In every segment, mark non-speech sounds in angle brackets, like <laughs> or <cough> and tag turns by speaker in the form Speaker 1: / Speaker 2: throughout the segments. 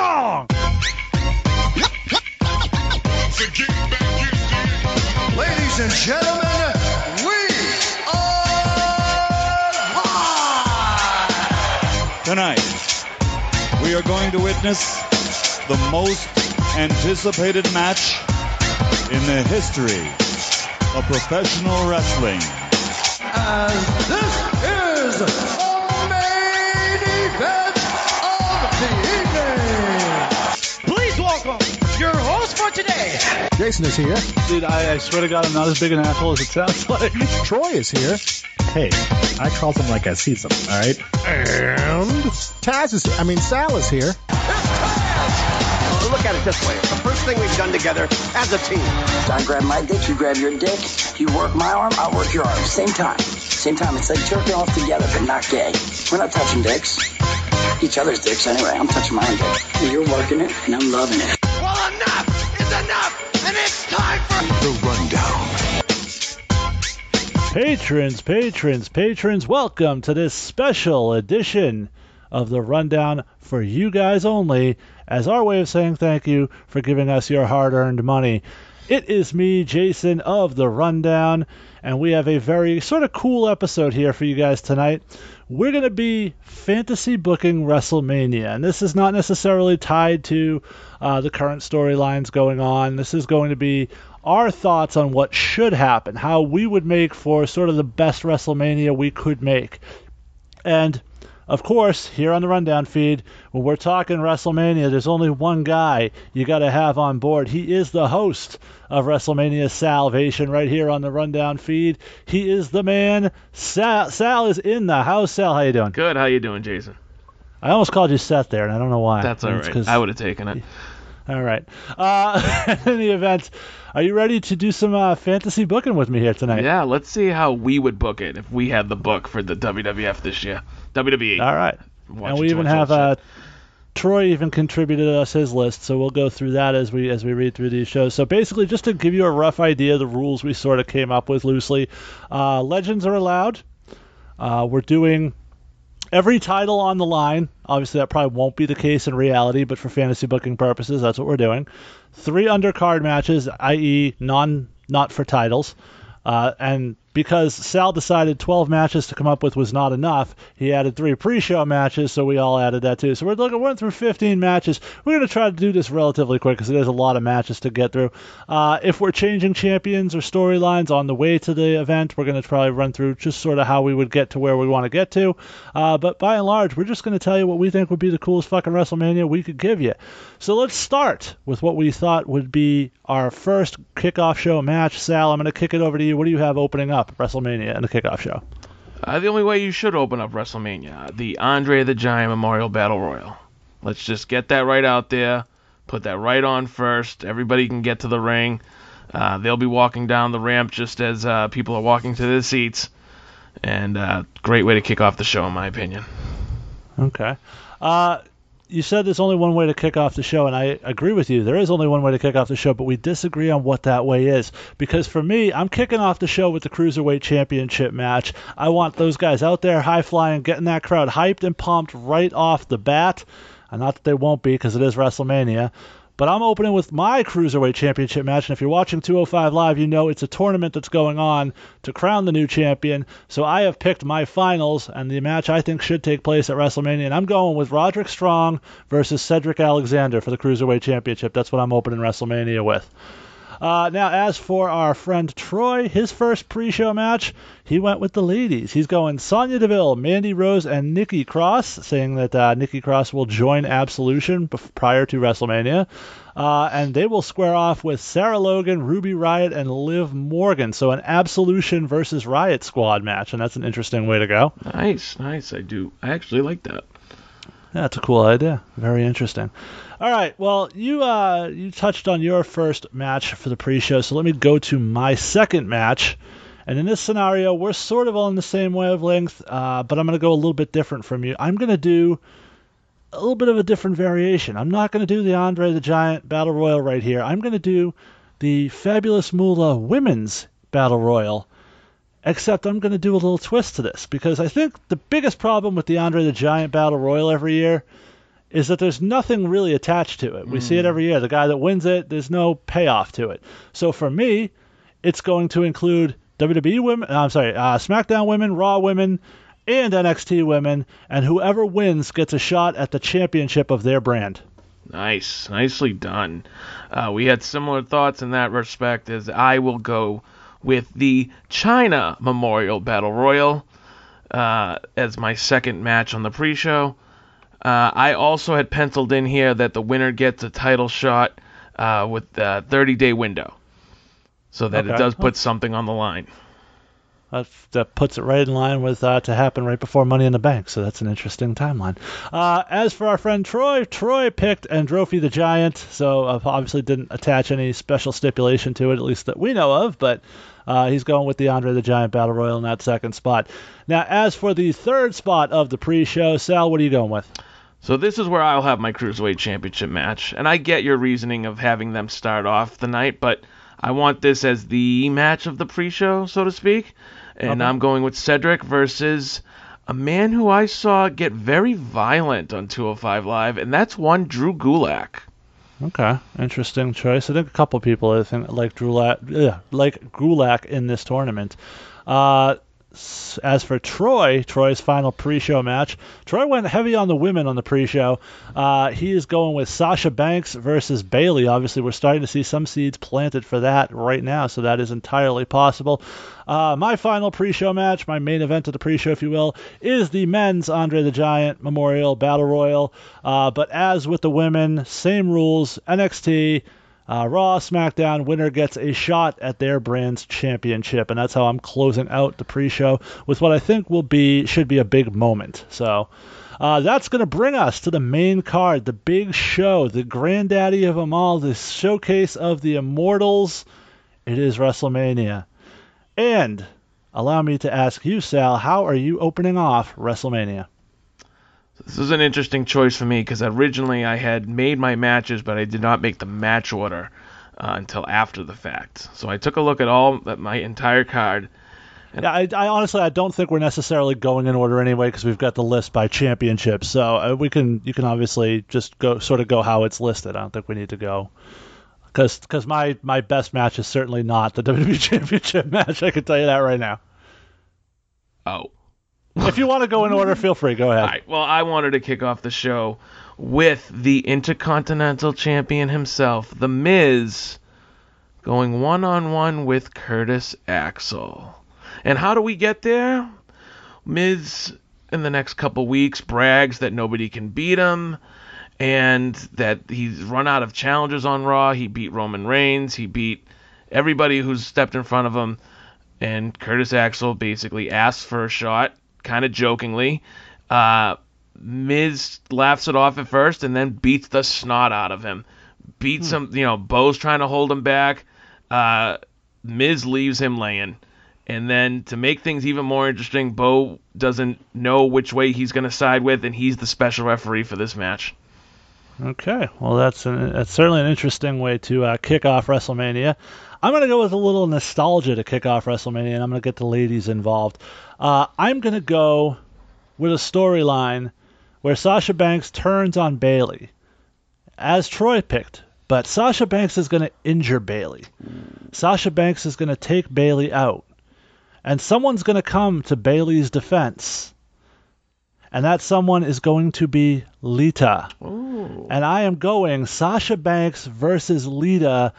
Speaker 1: song.
Speaker 2: Ladies and gentlemen, we are!
Speaker 1: Tonight, we are going to witness the most anticipated match in the history of professional wrestling.
Speaker 2: And this is
Speaker 3: for today,
Speaker 4: Jason is here.
Speaker 5: Dude, I, I swear to God, I'm not as big an asshole as it sounds <laughs> like.
Speaker 4: Troy is here.
Speaker 6: Hey, I call them like I see them, all right?
Speaker 4: And Taz is here. I mean, Sal is here.
Speaker 7: Look at it this way. It's the first thing we've done together as a team.
Speaker 8: I grab my dick, you grab your dick. You work my arm, I'll work your arm. Same time. Same time. It's like jerking off together, but not gay. We're not touching dicks. Each other's dicks anyway. I'm touching my own dick. You're working it, and I'm loving it.
Speaker 7: And it's time for
Speaker 2: The Rundown.
Speaker 5: Patrons, patrons, patrons, welcome to this special edition of the Rundown for you guys only, as our way of saying thank you for giving us your hard earned money. It is me, Jason of the Rundown, and we have a very sort of cool episode here for you guys tonight. We're going to be fantasy booking WrestleMania, and this is not necessarily tied to uh, the current storylines going on. This is going to be our thoughts on what should happen, how we would make for sort of the best WrestleMania we could make. And of course, here on the Rundown feed, when we're talking WrestleMania, there's only one guy you got to have on board. He is the host of WrestleMania Salvation right here on the Rundown feed. He is the man. Sal, Sal is in the house. Sal, how you doing?
Speaker 9: Good. How you doing, Jason?
Speaker 5: I almost called you Seth there, and I don't know why.
Speaker 9: That's all
Speaker 5: It's
Speaker 9: right. I would have taken it.
Speaker 5: All right. Uh, <laughs> in the event, are you ready to do some uh, fantasy booking with me here tonight?
Speaker 9: Yeah. Let's see how we would book it if we had the book for the WWF this year. WWE.
Speaker 5: All right.
Speaker 9: Watch
Speaker 5: and we even have uh. Troy even contributed us his list, so we'll go through that as we as we read through these shows. So basically, just to give you a rough idea, the rules we sort of came up with loosely. Uh, legends are allowed. Uh, we're doing every title on the line. Obviously, that probably won't be the case in reality, but for fantasy booking purposes, that's what we're doing. Three undercard matches, i.e., non not for titles. Uh, and because Sal decided 12 matches to come up with was not enough, he added three pre-show matches, so we all added that too. So we're looking, we're through 15 matches. We're going to try to do this relatively quick because there's a lot of matches to get through. Uh, if we're changing champions or storylines on the way to the event, we're going to probably run through just sort of how we would get to where we want to get to. Uh, but by and large, we're just going to tell you what we think would be the coolest fucking WrestleMania we could give you. So let's start with what we thought would be our first kickoff show match. Sal, I'm going to kick it over to you. What do you have opening up WrestleMania and the kickoff show?
Speaker 9: Uh, the only way you should open up WrestleMania, the Andre the Giant Memorial Battle Royal. Let's just get that right out there. Put that right on first. Everybody can get to the ring. Uh, they'll be walking down the ramp just as uh, people are walking to their seats. And uh, great way to kick off the show, in my opinion.
Speaker 5: Okay. You said there's only one way to kick off the show, and I agree with you. There is only one way to kick off the show, but we disagree on what that way is. Because for me, I'm kicking off the show with the Cruiserweight Championship match. I want those guys out there high flying, getting that crowd hyped and pumped right off the bat. And not that they won't be, because it is WrestleMania. But I'm opening with my Cruiserweight Championship match, and if you're watching 205 Live, you know it's a tournament that's going on to crown the new champion. So I have picked my finals, and the match I think should take place at WrestleMania, and I'm going with Roderick Strong versus Cedric Alexander for the Cruiserweight Championship. That's what I'm opening WrestleMania with. Uh, now, as for our friend Troy, his first pre-show match, he went with the ladies. He's going Sonya Deville, Mandy Rose, and Nikki Cross, saying that uh, Nikki Cross will join Absolution prior to WrestleMania. Uh, and they will square off with Sarah Logan, Ruby Riott, and Liv Morgan. So an Absolution versus Riot Squad match, and that's an interesting way to go.
Speaker 9: Nice, nice. I do. I actually like that.
Speaker 5: That's a cool idea. Very interesting. All right. Well, you uh, you touched on your first match for the pre-show, so let me go to my second match. And in this scenario, we're sort of on the same wavelength, uh, but I'm going to go a little bit different from you. I'm going to do a little bit of a different variation. I'm not going to do the Andre the Giant Battle Royal right here. I'm going to do the Fabulous Moolah Women's Battle Royal. Except I'm going to do a little twist to this because I think the biggest problem with the Andre the Giant Battle Royal every year is that there's nothing really attached to it. We see it every year. The guy that wins it, there's no payoff to it. So for me, it's going to include WWE women, uh, I'm sorry, uh, SmackDown women, Raw women, and NXT women, and whoever wins gets a shot at the championship of their brand.
Speaker 9: Nice, nicely done. Uh, we had similar thoughts in that respect. As I will go with the Chyna Memorial Battle Royal uh, as my second match on the pre-show. Uh, I also had penciled in here that the winner gets a title shot uh, with the 30-day window, so that it does put something on the line.
Speaker 5: That, that puts it right in line with uh, to happen right before Money in the Bank, so that's an interesting timeline. Uh, as for our friend Troy, Troy picked Andre the Giant, so uh, obviously didn't attach any special stipulation to it, at least that we know of, but uh, he's going with the Andre the Giant Battle Royal in that second spot. Now, as for the third spot of the pre-show, Sal, what are you going with?
Speaker 9: So this is where I'll have my cruiserweight championship match, and I get your reasoning of having them start off the night, but I want this as the match of the pre-show, so to speak, and
Speaker 5: Okay.
Speaker 9: I'm going with Cedric versus a man who I saw get very violent on 205 Live, and that's one Drew Gulak.
Speaker 5: Okay, interesting choice. I think a couple people I think like Gulak, yeah, like Gulak in this tournament. Uh, as for Troy, Troy's final pre-show match, Troy went heavy on the women on the pre-show. Uh, he is going with Sasha Banks versus Bayley. Obviously, we're starting to see some seeds planted for that right now, so that is entirely possible. Uh, my final pre-show match, my main event of the pre-show, if you will, is the men's Andre the Giant Memorial Battle Royal. Uh, but as with the women, same rules: NXT. Uh, Raw, SmackDown, winner gets a shot at their brand's championship, and that's how I'm closing out the pre-show with what I think will be should be a big moment. So uh, that's going to bring us to the main card, the big show, the granddaddy of them all, the showcase of the Immortals. It is WrestleMania, and allow me to ask you, Sal, how are you opening off WrestleMania?
Speaker 9: This is an interesting choice for me because originally I had made my matches, but I did not make the match order uh, until after the fact. So I took a look at all at my entire card.
Speaker 5: Yeah, I, I honestly I don't think we're necessarily going in order anyway because we've got the list by championship. So uh, we can you can obviously just go sort of go how it's listed. I don't think we need to go because my my best match is certainly not the <laughs> WWE Championship match. I can tell you that right now.
Speaker 9: Oh.
Speaker 5: If you want to go in order, feel free. Go ahead.
Speaker 9: Well, I wanted to kick off the show with the Intercontinental Champion himself, The Miz, going one on one with Curtis Axel. And how do we get there? Miz, in the next couple weeks, brags that nobody can beat him and that he's run out of challenges on Raw. He beat Roman Reigns, he beat everybody who's stepped in front of him. And Curtis Axel basically asks for a shot, kind of jokingly. Uh, Miz laughs it off at first and then beats the snot out of him. Beats him, you know, Bo's trying to hold him back. Uh, Miz leaves him laying. And then to make things even more interesting, Bo doesn't know which way he's going to side with, and he's the special referee for this match.
Speaker 5: Okay, well that's an, that's certainly an interesting way to uh, kick off WrestleMania. I'm gonna go with a little nostalgia to kick off WrestleMania, and I'm gonna get the ladies involved. Uh, I'm gonna go with a storyline where Sasha Banks turns on Bayley, as Troy picked, but Sasha Banks is gonna injure Bayley. Sasha Banks is gonna take Bayley out, and someone's gonna come to Bayley's defense. And that someone is going to be Lita and I am going Sasha Banks versus Lita.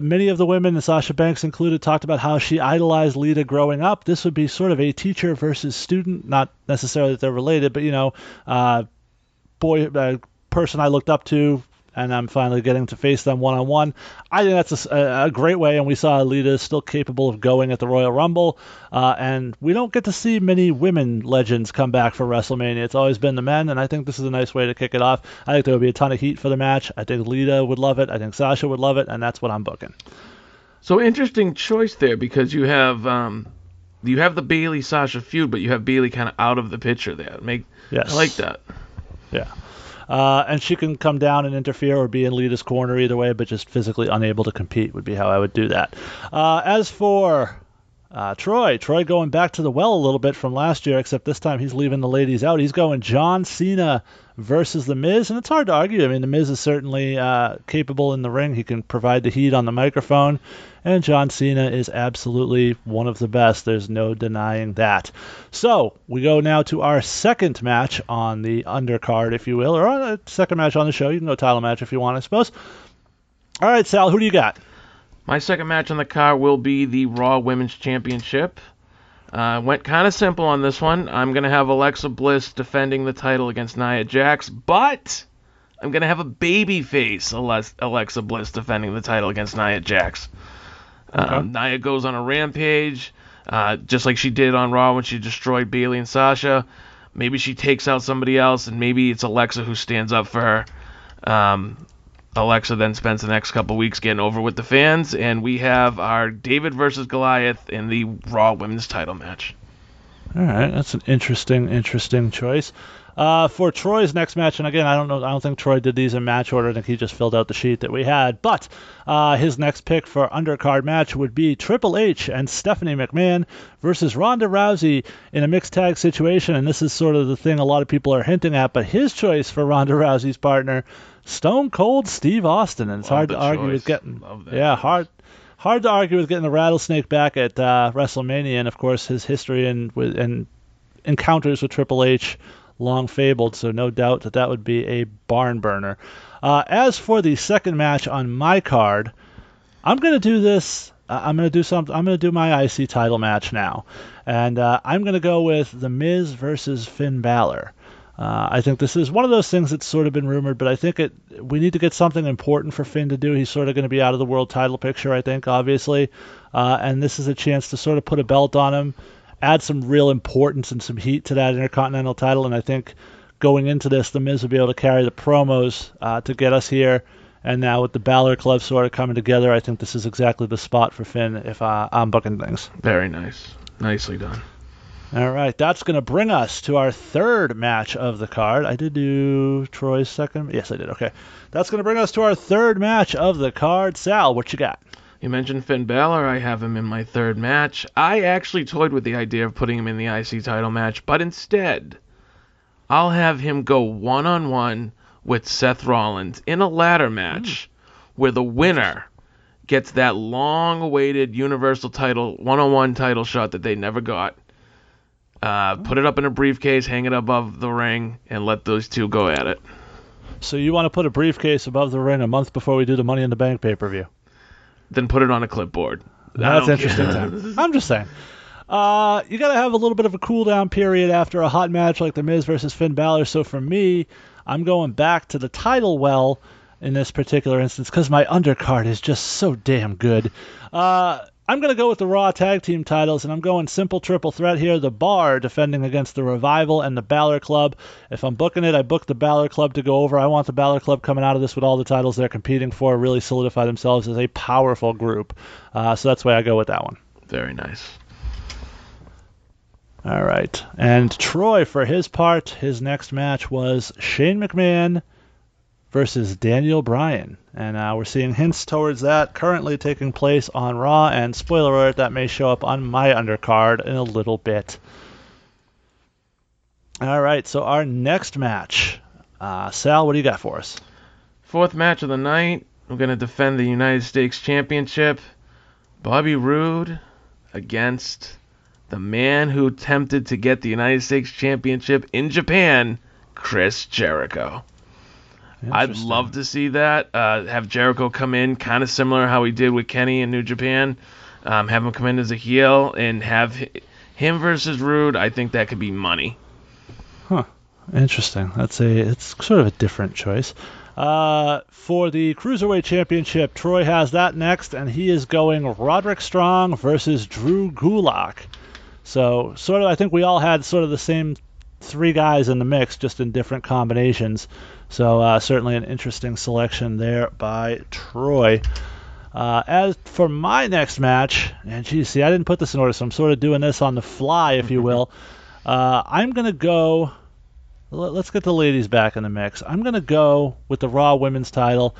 Speaker 5: Many of the women, Sasha Banks included, talked about how she idolized Lita growing up. This would be sort of a teacher versus student, not necessarily that they're related, but you know, uh, boy, uh, person I looked up to, and I'm finally getting to face them one on one. I think that's a great way, and we saw Lita is still capable of going at the Royal Rumble, uh, and we don't get to see many women legends come back for WrestleMania. It's always been the men, and I think this is a nice way to kick it off. I think there would be a ton of heat for the match. I think Lita would love it. I think Sasha would love it, and that's what I'm booking.
Speaker 9: So interesting choice there because you have um, you have the Bayley Sasha feud, but you have Bayley kind of out of the picture there. Make
Speaker 5: Yes.
Speaker 9: I like that.
Speaker 5: Yeah. Uh, and she can come down and interfere or be in Lita's corner either way, but just physically unable to compete would be how I would do that. Uh, as for uh, Troy, Troy going back to the well a little bit from last year, except this time he's leaving the ladies out. He's going John Cena versus The Miz, and it's hard to argue. I mean, The Miz is certainly uh, capable in the ring. He can provide the heat on the microphone, and John Cena is absolutely one of the best. There's no denying that. So we go now to our second match on the undercard, if you will, or a second match on the show. You can go title match if you want, I suppose. All right, Sal, who do you got?
Speaker 9: My second match on the card will be the Raw Women's Championship. Uh, went kind of simple on this one. I'm going to have Alexa Bliss defending the title against Nia Jax, but I'm going to have a babyface Alexa Bliss defending the title against Nia Jax. Okay. Um, Nia goes on a rampage, uh, just like she did on Raw when she destroyed Bayley and Sasha. Maybe she takes out somebody else, and maybe it's Alexa who stands up for her. Um, Alexa then spends the next couple weeks getting over with the fans, and we have our David versus Goliath in the Raw Women's Title match.
Speaker 5: All right, that's an interesting, interesting choice. Uh, for Troy's next match, and again, I don't know, I don't think Troy did these in match order. I think he just filled out the sheet that we had. But uh, his next pick for undercard match would be Triple H and Stephanie McMahon versus Ronda Rousey in a mixed tag situation. And this is sort of the thing a lot of people are hinting at. But his choice for Ronda Rousey's partner Stone Cold Steve Austin, and it's
Speaker 9: Love
Speaker 5: hard to
Speaker 9: choice.
Speaker 5: argue with getting yeah hard hard to argue with getting the rattlesnake back at uh, WrestleMania, and of course his history and with and encounters with Triple H long fabled, so no doubt that that would be a barn burner. Uh, as for the second match on my card, I'm gonna do this. Uh, I'm gonna do something. I'm gonna do my IC title match now, and uh, I'm gonna go with The Miz versus Finn Balor. Uh, I think this is one of those things that's sort of been rumored, but I think it we need to get something important for Finn to do. He's sort of going to be out of the world title picture, I think, obviously, uh, and this is a chance to sort of put a belt on him, add some real importance and some heat to that Intercontinental title, and I think going into this, the Miz will be able to carry the promos uh, to get us here. And now with the Balor Club sort of coming together, I think this is exactly the spot for Finn if uh, I'm booking things.
Speaker 9: Very nice, nicely done.
Speaker 5: All right, that's going to bring us to our third match of the card. I did do Troy's second. Yes, I did. Okay. That's going to bring us to our third match of the card. Sal, what you got?
Speaker 9: You mentioned Finn Balor. I have him in my third match. I actually toyed with the idea of putting him in the IC title match, but instead, I'll have him go one on one with Seth Rollins in a ladder match mm. where the winner gets that long awaited Universal title, one on one title shot that they never got uh, put it up in a briefcase, hang it above the ring, and let those two go at it.
Speaker 5: So you want to put a briefcase above the ring a month before we do the Money in the Bank pay per view?
Speaker 9: Then put it on a clipboard.
Speaker 5: That's interesting. <laughs> I'm just saying. Uh, you got to have a little bit of a cool down period after a hot match like The Miz versus Finn Balor. So for me, I'm going back to the title well in this particular instance because my undercard is just so damn good. Uh, I'm going to go with the Raw Tag Team titles, and I'm going simple triple threat here. The Bar defending against the Revival and the Balor Club. If I'm booking it, I book the Balor Club to go over. I want the Balor Club coming out of this with all the titles they're competing for, really solidify themselves as a powerful group. Uh, so that's why I go with that one.
Speaker 9: Very nice.
Speaker 5: All right. And Troy, for his part, his next match was Shane McMahon versus Daniel Bryan. And uh, we're seeing hints towards that currently taking place on Raw. And spoiler alert, that may show up on my undercard in a little bit. All right, so our next match. Uh, Sal, what do you got for us?
Speaker 9: Fourth match of the night. We're going to defend the United States Championship. Bobby Roode against the man who attempted to get the United States Championship in Japan, Chris Jericho. I'd love to see that. Uh, have Jericho come in, kind of similar how he did with Kenny in New Japan. Um, have him come in as a heel and have him versus Roode. I think that could be money.
Speaker 5: Huh. Interesting. That's a it's sort of a different choice. Uh, for the Cruiserweight Championship, Troy has that next, and he is going Roderick Strong versus Drew Gulak. So, sort of, I think we all had sort of the same three guys in the mix, just in different combinations. So uh, certainly an interesting selection there by Troy. Uh, as for my next match, and geez, see, I didn't put this in order, so I'm sort of doing this on the fly, if you <laughs> will. Uh, I'm gonna go. Let's get the ladies back in the mix. I'm gonna go with the Raw Women's Title,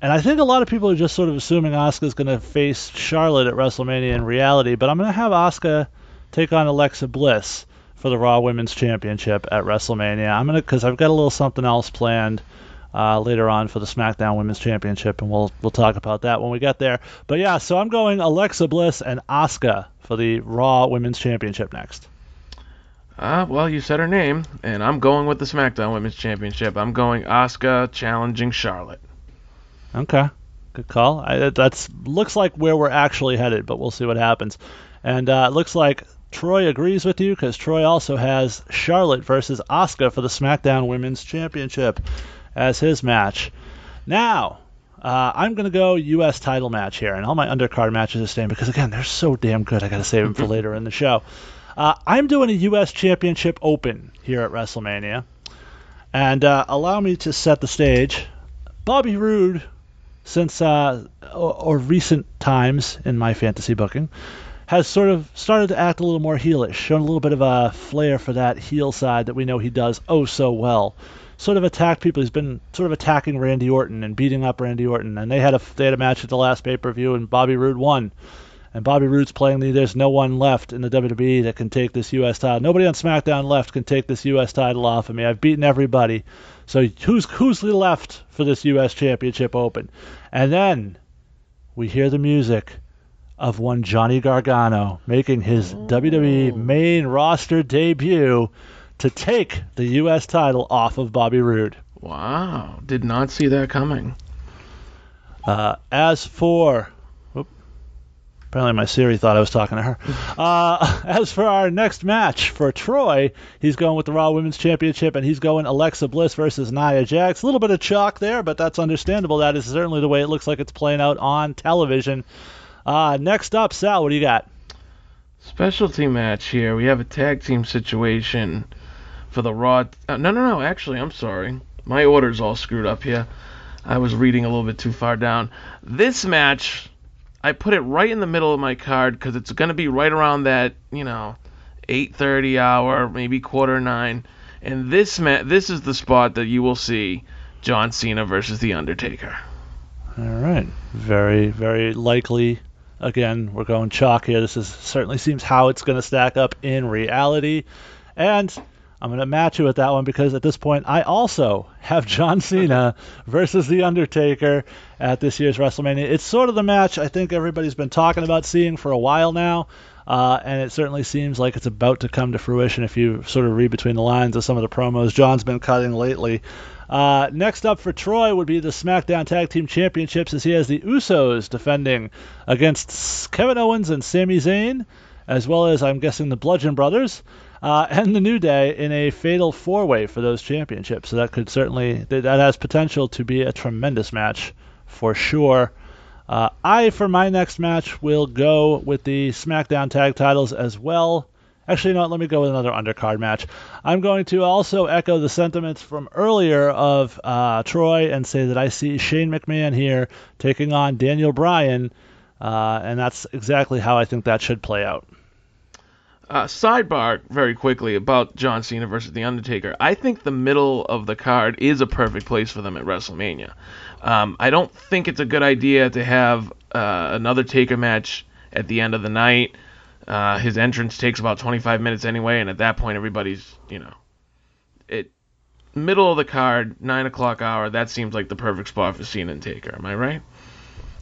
Speaker 5: and I think a lot of people are just sort of assuming Asuka's gonna face Charlotte at WrestleMania in reality, but I'm gonna have Asuka take on Alexa Bliss for the Raw Women's Championship at WrestleMania. I'm gonna because I've got a little something else planned uh, later on for the SmackDown Women's Championship, and we'll we'll talk about that when we get there. But yeah, so I'm going Alexa Bliss and Asuka for the Raw Women's Championship next.
Speaker 9: Uh, well, you said her name, and I'm going with the SmackDown Women's Championship. I'm going Asuka challenging Charlotte.
Speaker 5: Okay, good call. I, that's looks like where we're actually headed, but we'll see what happens. And uh, it looks like Troy agrees with you because Troy also has Charlotte versus Asuka for the SmackDown Women's Championship as his match. Now, uh, I'm going to go U.S. title match here, and all my undercard matches are staying because, again, they're so damn good. I got to save them for <laughs> later in the show. Uh, I'm doing a U.S. Championship Open here at WrestleMania. And uh, allow me to set the stage. Bobby Roode, since uh, or, or, recent times in my fantasy booking, has sort of started to act a little more heelish, shown a little bit of a flair for that heel side that we know he does oh so well. Sort of attacked people. He's been sort of attacking Randy Orton and beating up Randy Orton, and they had a they had a match at the last pay per view, and Bobby Roode won and Bobby Roode's playing the there's no one left in the WWE that can take this U.S. title. Nobody on SmackDown left can take this U.S. title off of me. I've beaten everybody. So who's who's left for this U.S. Championship Open? And then we hear the music of one Johnny Gargano making his oh. WWE main roster debut to take the U.S. title off of Bobby Roode.
Speaker 9: Wow, did not see that coming.
Speaker 5: Uh, as for Apparently, my Siri thought I was talking to her. Uh, <laughs> as for our next match for Troy, he's going with the Raw Women's Championship, and he's going Alexa Bliss versus Nia Jax. A little bit of chalk there, but that's understandable. That is certainly the way it looks like it's playing out on television. Uh, next up, Sal, what do you got?
Speaker 9: Specialty match here. We have a tag team situation for the Raw. Uh, no, no, no. Actually, I'm sorry. My order's all screwed up here. I was reading a little bit too far down. This match I put it right in the middle of my card because it's going to be right around that, you know, 8:30 hour, maybe quarter nine. And this ma- this is the spot that you will see John Cena versus The Undertaker.
Speaker 5: All right, very very likely. Again, we're going chalk here. This is certainly seems how it's going to stack up in reality, and I'm going to match you with that one because at this point I also have John Cena <laughs> versus The Undertaker at this year's WrestleMania. It's sort of the match I think everybody's been talking about seeing for a while now. Uh, and it certainly seems like it's about to come to fruition if you sort of read between the lines of some of the promos John's been cutting lately. Uh, next up for Troy would be the SmackDown Tag Team Championships as he has the Usos defending against Kevin Owens and Sami Zayn, as well as I'm guessing the Bludgeon Brothers uh, and the New Day in a fatal four way for those championships. So that could certainly, that has potential to be a tremendous match for sure. Uh, I, for my next match, will go with the SmackDown tag titles as well. Actually, no, let me go with another undercard match. I'm going to also echo the sentiments from earlier of uh, Troy and say that I see Shane McMahon here taking on Daniel Bryan, uh, and that's exactly how I think that should play out.
Speaker 9: Uh, sidebar very quickly about John Cena versus The Undertaker. I think the middle of the card is a perfect place for them at WrestleMania. Um, I don't think it's a good idea to have uh, another Taker match at the end of the night. Uh, his entrance takes about 25 minutes anyway, and at that point, everybody's, you know, it middle of the card, nine o'clock hour. That seems like the perfect spot for Cena and Taker. Am I right?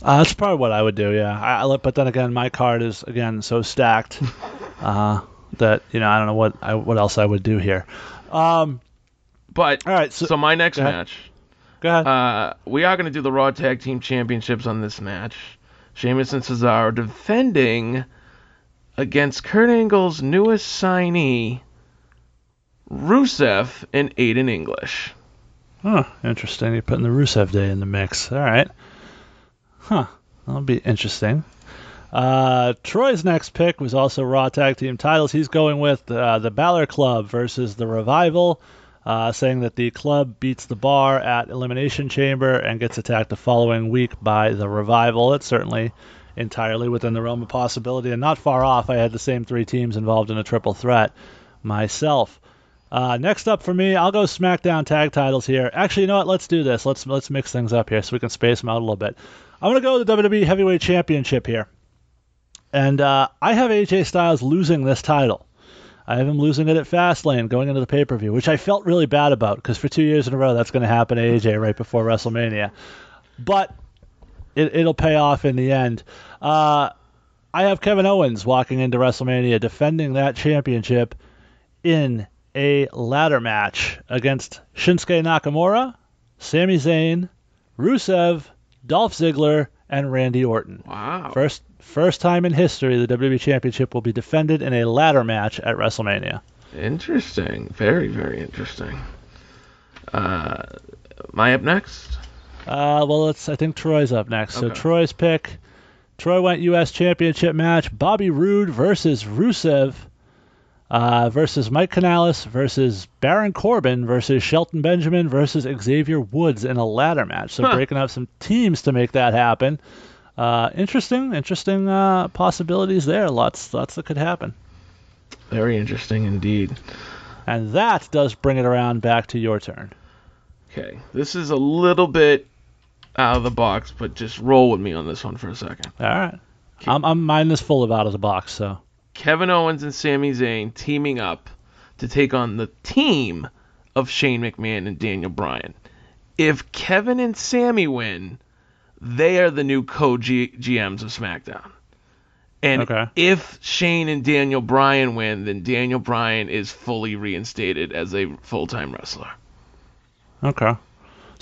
Speaker 5: Uh, that's probably what I would do, yeah. I, but then again, my card is again so stacked <laughs> uh, that you know I don't know what I, what else I would do here. Um,
Speaker 9: but all right, so, so my next match.
Speaker 5: Go ahead.
Speaker 9: Uh, we are going to do the Raw Tag Team Championships on this match. Sheamus and Cesaro defending against Kurt Angle's newest signee, Rusev and Aiden English.
Speaker 5: Huh, interesting. You're putting the Rusev Day in the mix. All right. Huh. That'll be interesting. Uh, Troy's next pick was also Raw Tag Team titles. He's going with uh, the Balor Club versus the Revival, uh, saying that the club beats the bar at Elimination Chamber and gets attacked the following week by the Revival. It's certainly entirely within the realm of possibility and not far off. I had the same three teams involved in a triple threat myself. Uh, next up for me, I'll go SmackDown tag titles here. Actually, you know what? Let's do this. Let's let's mix things up here so we can space them out a little bit. I'm gonna go with the WWE Heavyweight Championship here, and uh, I have AJ Styles losing this title. I have him losing it at Fastlane going into the pay per view, which I felt really bad about because for two years in a row that's going to happen to AJ right before WrestleMania. But it, it'll pay off in the end. Uh, I have Kevin Owens walking into WrestleMania defending that championship in a ladder match against Shinsuke Nakamura, Sami Zayn, Rusev, Dolph Ziggler, and Randy Orton.
Speaker 9: Wow.
Speaker 5: First first time in history the WWE Championship will be defended in a ladder match at WrestleMania.
Speaker 9: Interesting. Very, very interesting. Uh, am I up next?
Speaker 5: Uh, well, let's. I think Troy's up next. So
Speaker 9: Okay.
Speaker 5: Troy's pick. Troy went U.S. Championship match: Bobby Roode versus Rusev uh, versus Mike Kanellis versus Baron Corbin versus Shelton Benjamin versus Xavier Woods in a ladder match. So
Speaker 9: Huh.
Speaker 5: breaking up some teams to make that happen. Uh, interesting, interesting uh, possibilities there. Lots, lots that could happen.
Speaker 9: Very interesting indeed.
Speaker 5: And that does bring it around back to your turn.
Speaker 9: Okay, this is a little bit out of the box, but just roll with me on this one for a second.
Speaker 5: All right. I'm, I'm mine is full of out of the box, so
Speaker 9: Kevin Owens and Sami Zayn teaming up to take on the team of Shane McMahon and Daniel Bryan. If Kevin and Sami win, they are the new co-GMs of SmackDown. And
Speaker 5: Okay.
Speaker 9: if Shane and Daniel Bryan win, then Daniel Bryan is fully reinstated as a full-time wrestler.
Speaker 5: Okay.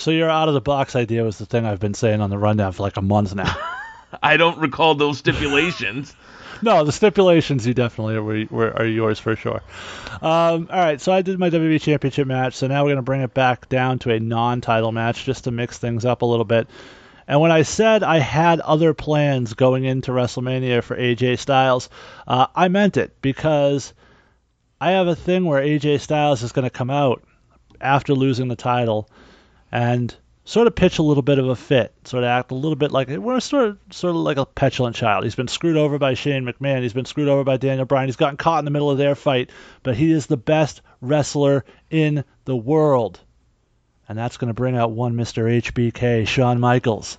Speaker 5: So your out of the box idea was the thing I've been saying on the rundown for like a month now. <laughs>
Speaker 9: I don't recall those stipulations. <laughs>
Speaker 5: no, the stipulations you definitely were, were, are yours for sure. Um, all right, so I did my WWE Championship match. So now we're gonna bring it back down to a non-title match just to mix things up a little bit. And when I said I had other plans going into WrestleMania for AJ Styles, uh, I meant it because I have a thing where AJ Styles is going to come out after losing the title and sort of pitch a little bit of a fit, sort of act a little bit like we're sort of sort of like a petulant child. He's been screwed over by Shane McMahon. He's been screwed over by Daniel Bryan. He's gotten caught in the middle of their fight, but he is the best wrestler in the world. And that's going to bring out one Mr. HBK, Shawn Michaels,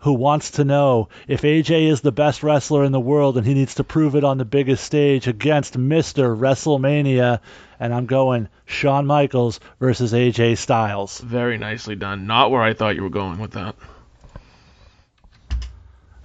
Speaker 5: who wants to know if AJ is the best wrestler in the world and he needs to prove it on the biggest stage against Mr. WrestleMania. And I'm going Shawn Michaels versus AJ Styles.
Speaker 9: Very nicely done. Not where I thought you were going with that.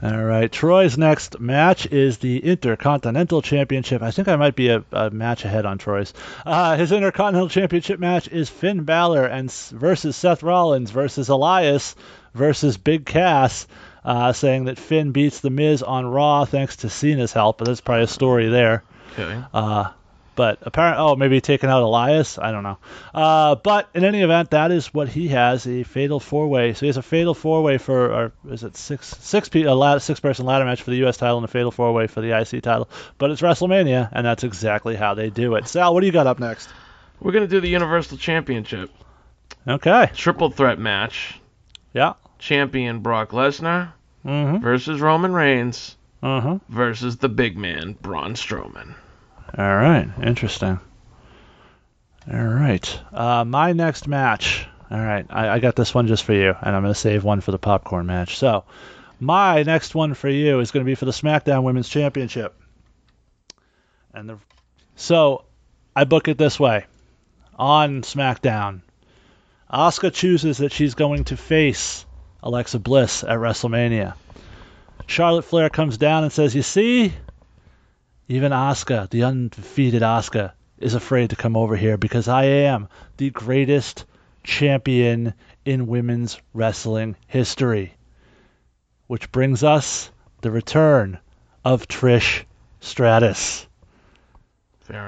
Speaker 5: All right, Troy's next match is the Intercontinental Championship. I think I might be a, a match ahead on Troy's. Uh, his Intercontinental Championship match is Finn Balor and versus Seth Rollins versus Elias versus Big Cass, uh, saying that Finn beats The Miz on Raw thanks to Cena's help. But that's probably a story there.
Speaker 9: Okay.
Speaker 5: Uh, but apparently, oh, maybe taking out Elias. I don't know. Uh, but in any event, that is what he has a fatal four way. So he has a fatal four way for, or is it six six pe- a six person ladder match for the U.S. title and a fatal four way for the IC title. But it's WrestleMania, and that's exactly how they do it. Sal, what do you got up next?
Speaker 9: We're gonna do the Universal Championship
Speaker 5: Okay.
Speaker 9: triple threat match.
Speaker 5: Yeah.
Speaker 9: Champion Brock Lesnar
Speaker 5: Mm-hmm.
Speaker 9: versus Roman Reigns
Speaker 5: Uh-huh.
Speaker 9: versus the big man Braun Strowman.
Speaker 5: All right. Interesting. All right. Uh, my next match. All right. I, I got this one just for you, and I'm going to save one for the popcorn match. So, my next one for you is going to be for the SmackDown Women's Championship. And the, so, I book it this way on SmackDown. Asuka chooses that she's going to face Alexa Bliss at WrestleMania. Charlotte Flair comes down and says, "You see, even Asuka, the undefeated Asuka, is afraid to come over here because I am the greatest champion in women's wrestling history." Which brings us the return of Trish Stratus.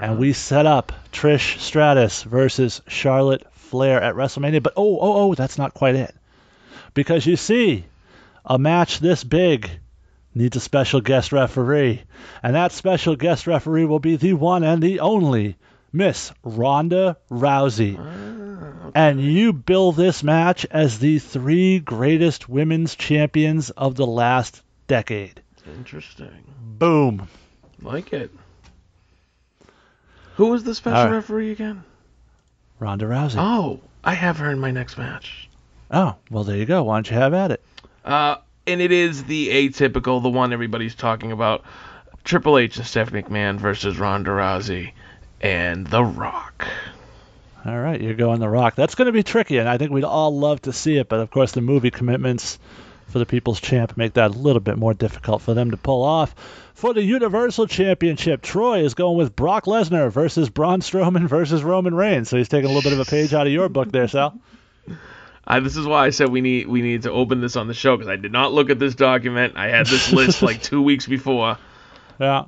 Speaker 5: And we set up Trish Stratus versus Charlotte Flair at WrestleMania. But oh, oh, oh, that's not quite it. Because you see, a match this big needs a special guest referee. And that special guest referee will be the one and the only Miss Ronda Rousey. And you bill this match as the three greatest women's champions of the last decade.
Speaker 9: Interesting.
Speaker 5: Boom.
Speaker 9: Like it. Who was the special
Speaker 5: right.
Speaker 9: referee again?
Speaker 5: Ronda Rousey.
Speaker 9: Oh, I have her in my next match.
Speaker 5: Oh, well, there you go. Why don't you have at it?
Speaker 9: Uh, and it is the atypical, the one everybody's talking about. Triple H and Stephanie McMahon versus Ronda Rousey. and The Rock.
Speaker 5: All right, you're going The Rock. That's going to be tricky, and I think we'd all love to see it, but of course the movie commitments for the People's Champ make that a little bit more difficult for them to pull off. For the Universal Championship, Troy is going with Brock Lesnar versus Braun Strowman versus Roman Reigns. So he's taking a little bit of a page out of your book there, Sal. <laughs>
Speaker 9: I, this is why I said we need we need to open this on the show because I did not look at this document. I had this list like two weeks before. <laughs>
Speaker 5: Yeah.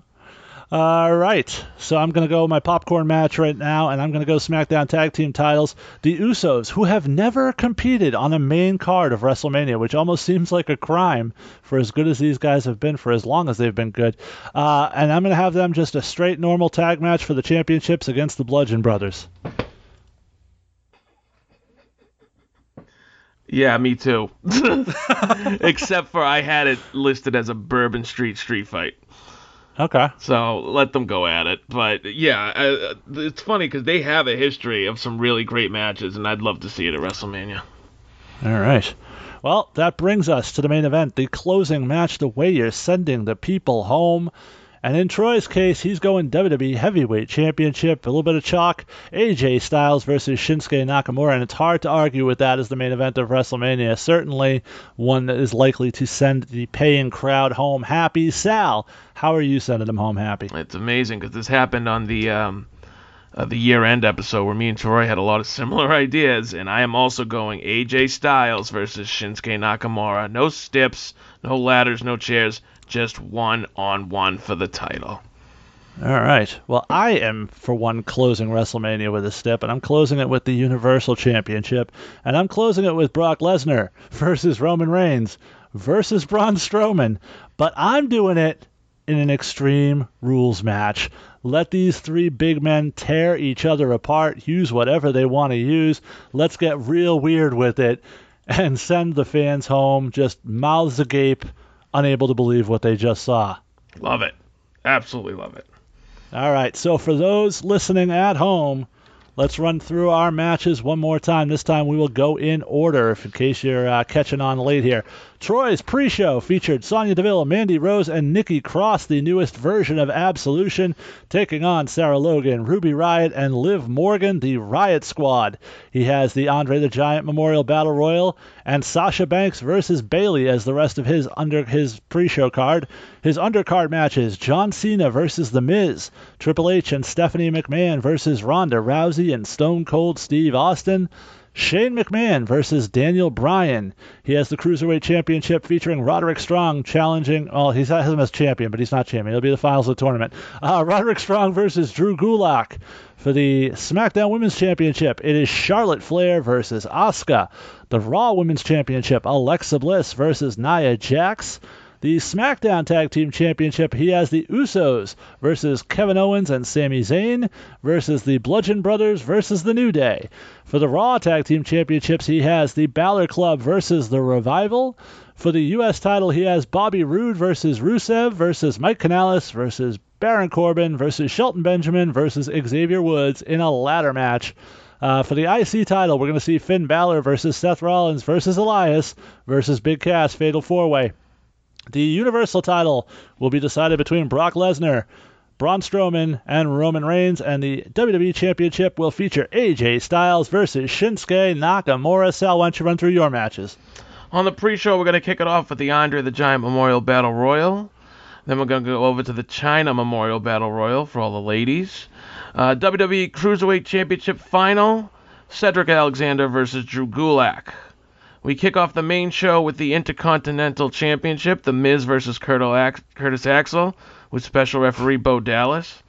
Speaker 5: All right. So I'm going to go my popcorn match right now, and I'm going to go SmackDown Tag Team titles. The Usos, who have never competed on a main card of WrestleMania, which almost seems like a crime for as good as these guys have been for as long as they've been good. Uh, and I'm going to have them just a straight normal tag match for the championships against the Bludgeon Brothers.
Speaker 9: Yeah, me too. <laughs> <laughs> Except for I had it listed as a Bourbon Street street fight.
Speaker 5: Okay.
Speaker 9: So let them go at it. But yeah, uh, it's funny because they have a history of some really great matches, and I'd love to see it at WrestleMania.
Speaker 5: All right. Well, that brings us to the main event, the closing match, the way you're sending the people home. And in Troy's case, he's going WWE Heavyweight Championship, a little bit of chalk. AJ Styles versus Shinsuke Nakamura, and it's hard to argue with that as the main event of WrestleMania. Certainly one that is likely to send the paying crowd home happy. Sal, how are you sending them home happy?
Speaker 9: It's amazing because this happened on the um, uh, the year-end episode where me and Troy had a lot of similar <laughs> ideas, and I am also going AJ Styles versus Shinsuke Nakamura. No steps, no ladders, no chairs just one on one for the title.
Speaker 5: All right. Well, I am, for one, closing WrestleMania with a step, and I'm closing it with the Universal Championship, and I'm closing it with Brock Lesnar versus Roman Reigns versus Braun Strowman. But I'm doing it in an Extreme Rules match. Let these three big men tear each other apart, use whatever they want to use. Let's get real weird with it and send the fans home just mouths agape unable to believe what they just saw.
Speaker 9: Love it. Absolutely love it.
Speaker 5: All right. So for those listening at home, let's run through our matches one more time. This time we will go in order, if in case you're uh, catching on late here. Troy's pre-show featured Sonya Deville, Mandy Rose, and Nikki Cross, the newest version of Absolution, taking on Sarah Logan, Ruby Riott, and Liv Morgan, the Riot Squad. He has the Andre the Giant Memorial Battle Royal and Sasha Banks versus Bayley as the rest of his under his pre-show card. His undercard matches: John Cena versus The Miz, Triple H and Stephanie McMahon versus Ronda Rousey and Stone Cold Steve Austin. Shane McMahon versus Daniel Bryan. He has the Cruiserweight Championship featuring Roderick Strong challenging. Well, he has him as champion, but he's not champion. He'll be the finals of the tournament. Uh, Roderick Strong versus Drew Gulak. For the SmackDown Women's Championship, it is Charlotte Flair versus Asuka. The Raw Women's Championship, Alexa Bliss versus Nia Jax. The SmackDown Tag Team Championship, he has the Usos versus Kevin Owens and Sami Zayn versus the Bludgeon Brothers versus the New Day. For the Raw Tag Team Championships, he has the Balor Club versus the Revival. For the U.S. title, he has Bobby Roode versus Rusev versus Mike Kanellis versus Baron Corbin versus Shelton Benjamin versus Xavier Woods in a ladder match. Uh, for the IC title, we're going to see Finn Balor versus Seth Rollins versus Elias versus Big Cass Fatal Four Way. The Universal title will be decided between Brock Lesnar, Braun Strowman, and Roman Reigns, and the WWE Championship will feature AJ Styles versus Shinsuke Nakamura. Sal, why don't you run through your matches?
Speaker 9: On the pre-show, we're going to kick it off with the Andre the Giant Memorial Battle Royal. Then we're going to go over to the Chyna Memorial Battle Royal for all the ladies. Uh, WWE Cruiserweight Championship Final, Cedric Alexander versus Drew Gulak. We kick off the main show with the Intercontinental Championship, The Miz versus Curtis Axel, with special referee Bo Dallas.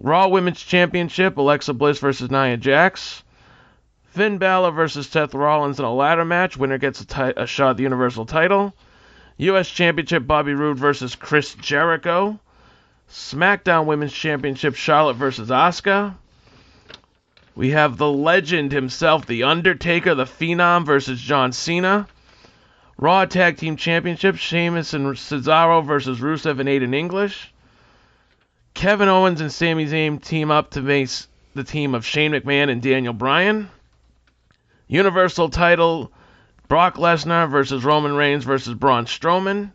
Speaker 9: Raw Women's Championship, Alexa Bliss versus Nia Jax. Finn Balor versus Seth Rollins in a ladder match. Winner gets a, shot at the Universal title. U.S. Championship, Bobby Roode versus Chris Jericho. SmackDown Women's Championship, Charlotte versus Asuka. We have the legend himself, The Undertaker, The Phenom versus John Cena. Raw Tag Team Championship, Sheamus and Cesaro versus Rusev and Aiden English. Kevin Owens and Sami Zayn team up to face the team of Shane McMahon and Daniel Bryan. Universal title, Brock Lesnar versus Roman Reigns versus Braun Strowman.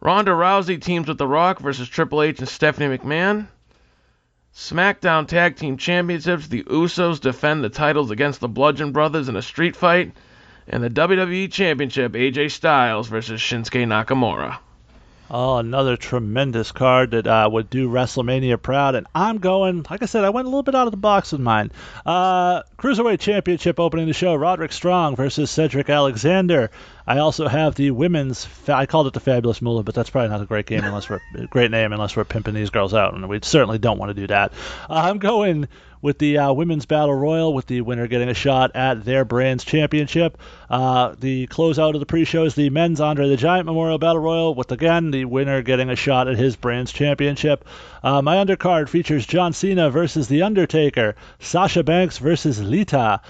Speaker 9: Ronda Rousey teams with The Rock versus Triple H and Stephanie McMahon. SmackDown Tag Team Championships, the Usos defend the titles against the Bludgeon Brothers in a street fight. And the WWE Championship, AJ Styles versus Shinsuke Nakamura.
Speaker 5: Oh, another tremendous card that uh, would do WrestleMania proud. And I'm going, like I said, I went a little bit out of the box with mine. Uh, Cruiserweight Championship opening the show Roderick Strong versus Cedric Alexander. I also have the women's. Fa- I called it the Fabulous Moolah, but that's probably not a great game unless we're great name unless we're pimping these girls out, and we certainly don't want to do that. Uh, I'm going with the uh, women's battle royal, with the winner getting a shot at their brand's championship. Uh, the closeout of the pre-show is the men's Andre the Giant Memorial Battle Royal, with again the winner getting a shot at his brand's championship. Uh, my undercard features John Cena versus The Undertaker, Sasha Banks versus Lita.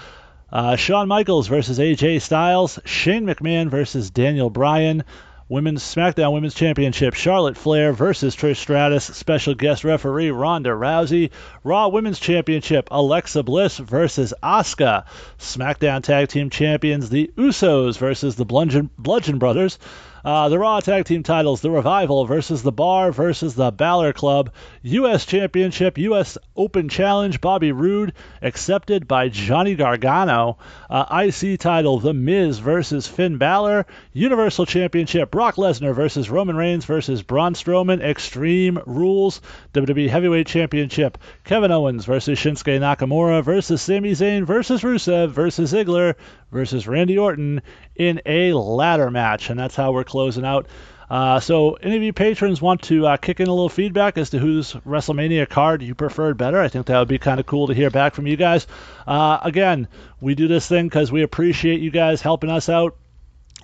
Speaker 5: Uh, Shawn Michaels versus AJ Styles, Shane McMahon versus Daniel Bryan, Women's SmackDown Women's Championship, Charlotte Flair versus Trish Stratus, special guest referee Ronda Rousey, Raw Women's Championship, Alexa Bliss versus Asuka, SmackDown Tag Team Champions, the Usos versus the Bludgeon, Bludgeon Brothers, uh, the Raw Tag Team titles, The Revival versus The Bar versus The Balor Club, U.S. Championship, U.S. Open Challenge, Bobby Roode, accepted by Johnny Gargano, uh, IC title, The Miz versus Finn Balor, Universal Championship, Brock Lesnar versus Roman Reigns versus Braun Strowman, Extreme Rules, WWE Heavyweight Championship, Kevin Owens versus Shinsuke Nakamura versus Sami Zayn versus Rusev versus Ziggler versus Randy Orton in a ladder match, and that's how we're closing out. Uh, so, any of you patrons want to uh, kick in a little feedback as to whose WrestleMania card you preferred better? I think that would be kind of cool to hear back from you guys. Uh, again, we do this thing because we appreciate you guys helping us out.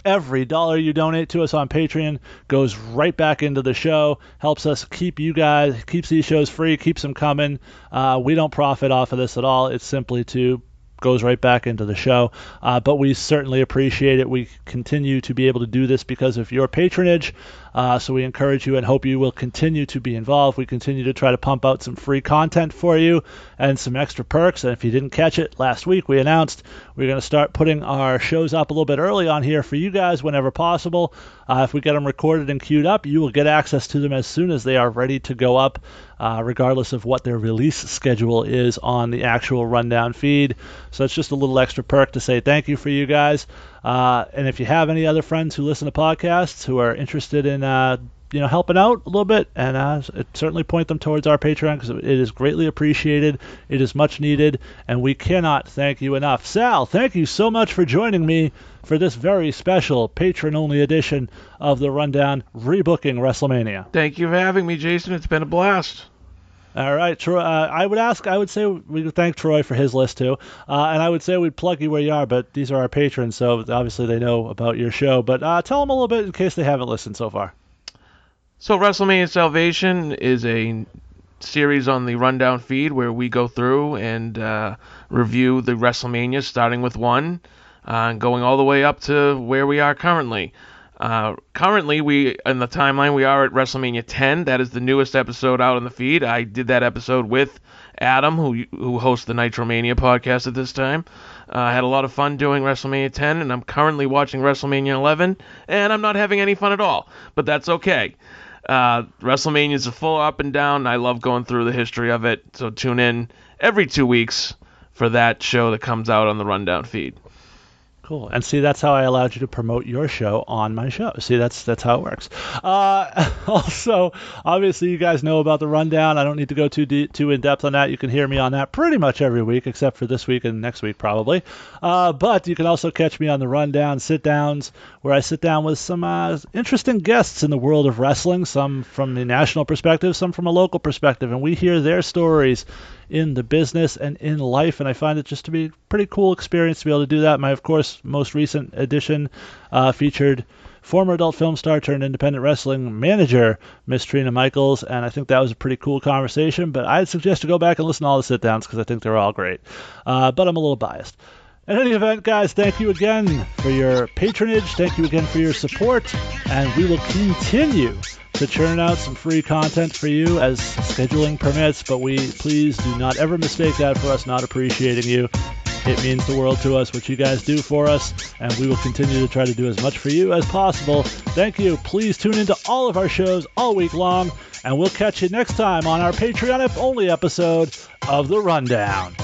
Speaker 5: Every dollar you donate to us on Patreon goes right back into the show, helps us keep you guys, keeps these shows free, keeps them coming. Uh, we don't profit off of this at all. It's simply to goes right back into the show. Uh, but we certainly appreciate it. We continue to be able to do this because of your patronage. Uh, so we encourage you and hope you will continue to be involved. We continue to try to pump out some free content for you and some extra perks. And if you didn't catch it last week, we announced we're going to start putting our shows up a little bit early on here for you guys whenever possible. Uh, if we get them recorded and queued up, you will get access to them as soon as they are ready to go up, uh, regardless of what their release schedule is on the actual rundown feed. So it's just a little extra perk to say thank you for you guys. Uh, and if you have any other friends who listen to podcasts who are interested in uh, you know helping out a little bit and uh, certainly point them towards our patreon because it is greatly appreciated it is much needed and we cannot thank you enough sal thank you so much for joining me for this very special patron only edition of the rundown rebooking wrestlemania
Speaker 9: Thank you for having me, Jason. It's been a blast.
Speaker 5: all right, Troy. Uh, I would ask. I would say we would thank Troy for his list too, uh, and I would say we'd plug you where you are. But these are our patrons, so obviously they know about your show. But uh, tell them a little bit in case they haven't listened so far.
Speaker 9: So, WrestleMania Salvation is a series on the Rundown feed where we go through and uh, review the WrestleMania, starting with one, uh, and going all the way up to where we are currently. Uh, currently, we in the timeline we are at WrestleMania 10. That is the newest episode out on the feed. I did that episode with Adam, who who hosts the Nitromania podcast at this time. Uh, I had a lot of fun doing WrestleMania 10, and I'm currently watching WrestleMania 11, and I'm not having any fun at all. But that's okay. Uh, WrestleMania is a full up and down. I love going through the history of it. So tune in every two weeks for that show that comes out on the Rundown feed.
Speaker 5: Cool. And see, that's how I allowed you to promote your show on my show. See, that's that's how it works. Uh, <laughs> also, obviously, you guys know about the rundown. I don't need to go too deep, too in depth on that. You can hear me on that pretty much every week, except for this week and next week probably. Uh, but you can also catch me on the rundown sit downs, where I sit down with some uh, interesting guests in the world of wrestling. Some from the national perspective, some from a local perspective, and we hear their stories in the business and in life. And I find it just to be a pretty cool experience to be able to do that. My, of course, most recent edition uh, featured former adult film star turned independent wrestling manager, Miss Trina Michaels, and I think that was a pretty cool conversation. But I'd suggest to go back and listen to all the sit downs because I think they're all great. Uh, but I'm a little biased. In any event, guys, thank you again for your patronage. Thank you again for your support. And we will continue to churn out some free content for you as scheduling permits. But we please do not ever mistake that for us not appreciating you. It means the world to us what you guys do for us, and we will continue to try to do as much for you as possible. Thank you. Please tune into all of our shows all week long, and we'll catch you next time on our Patreon if only episode of The Rundown.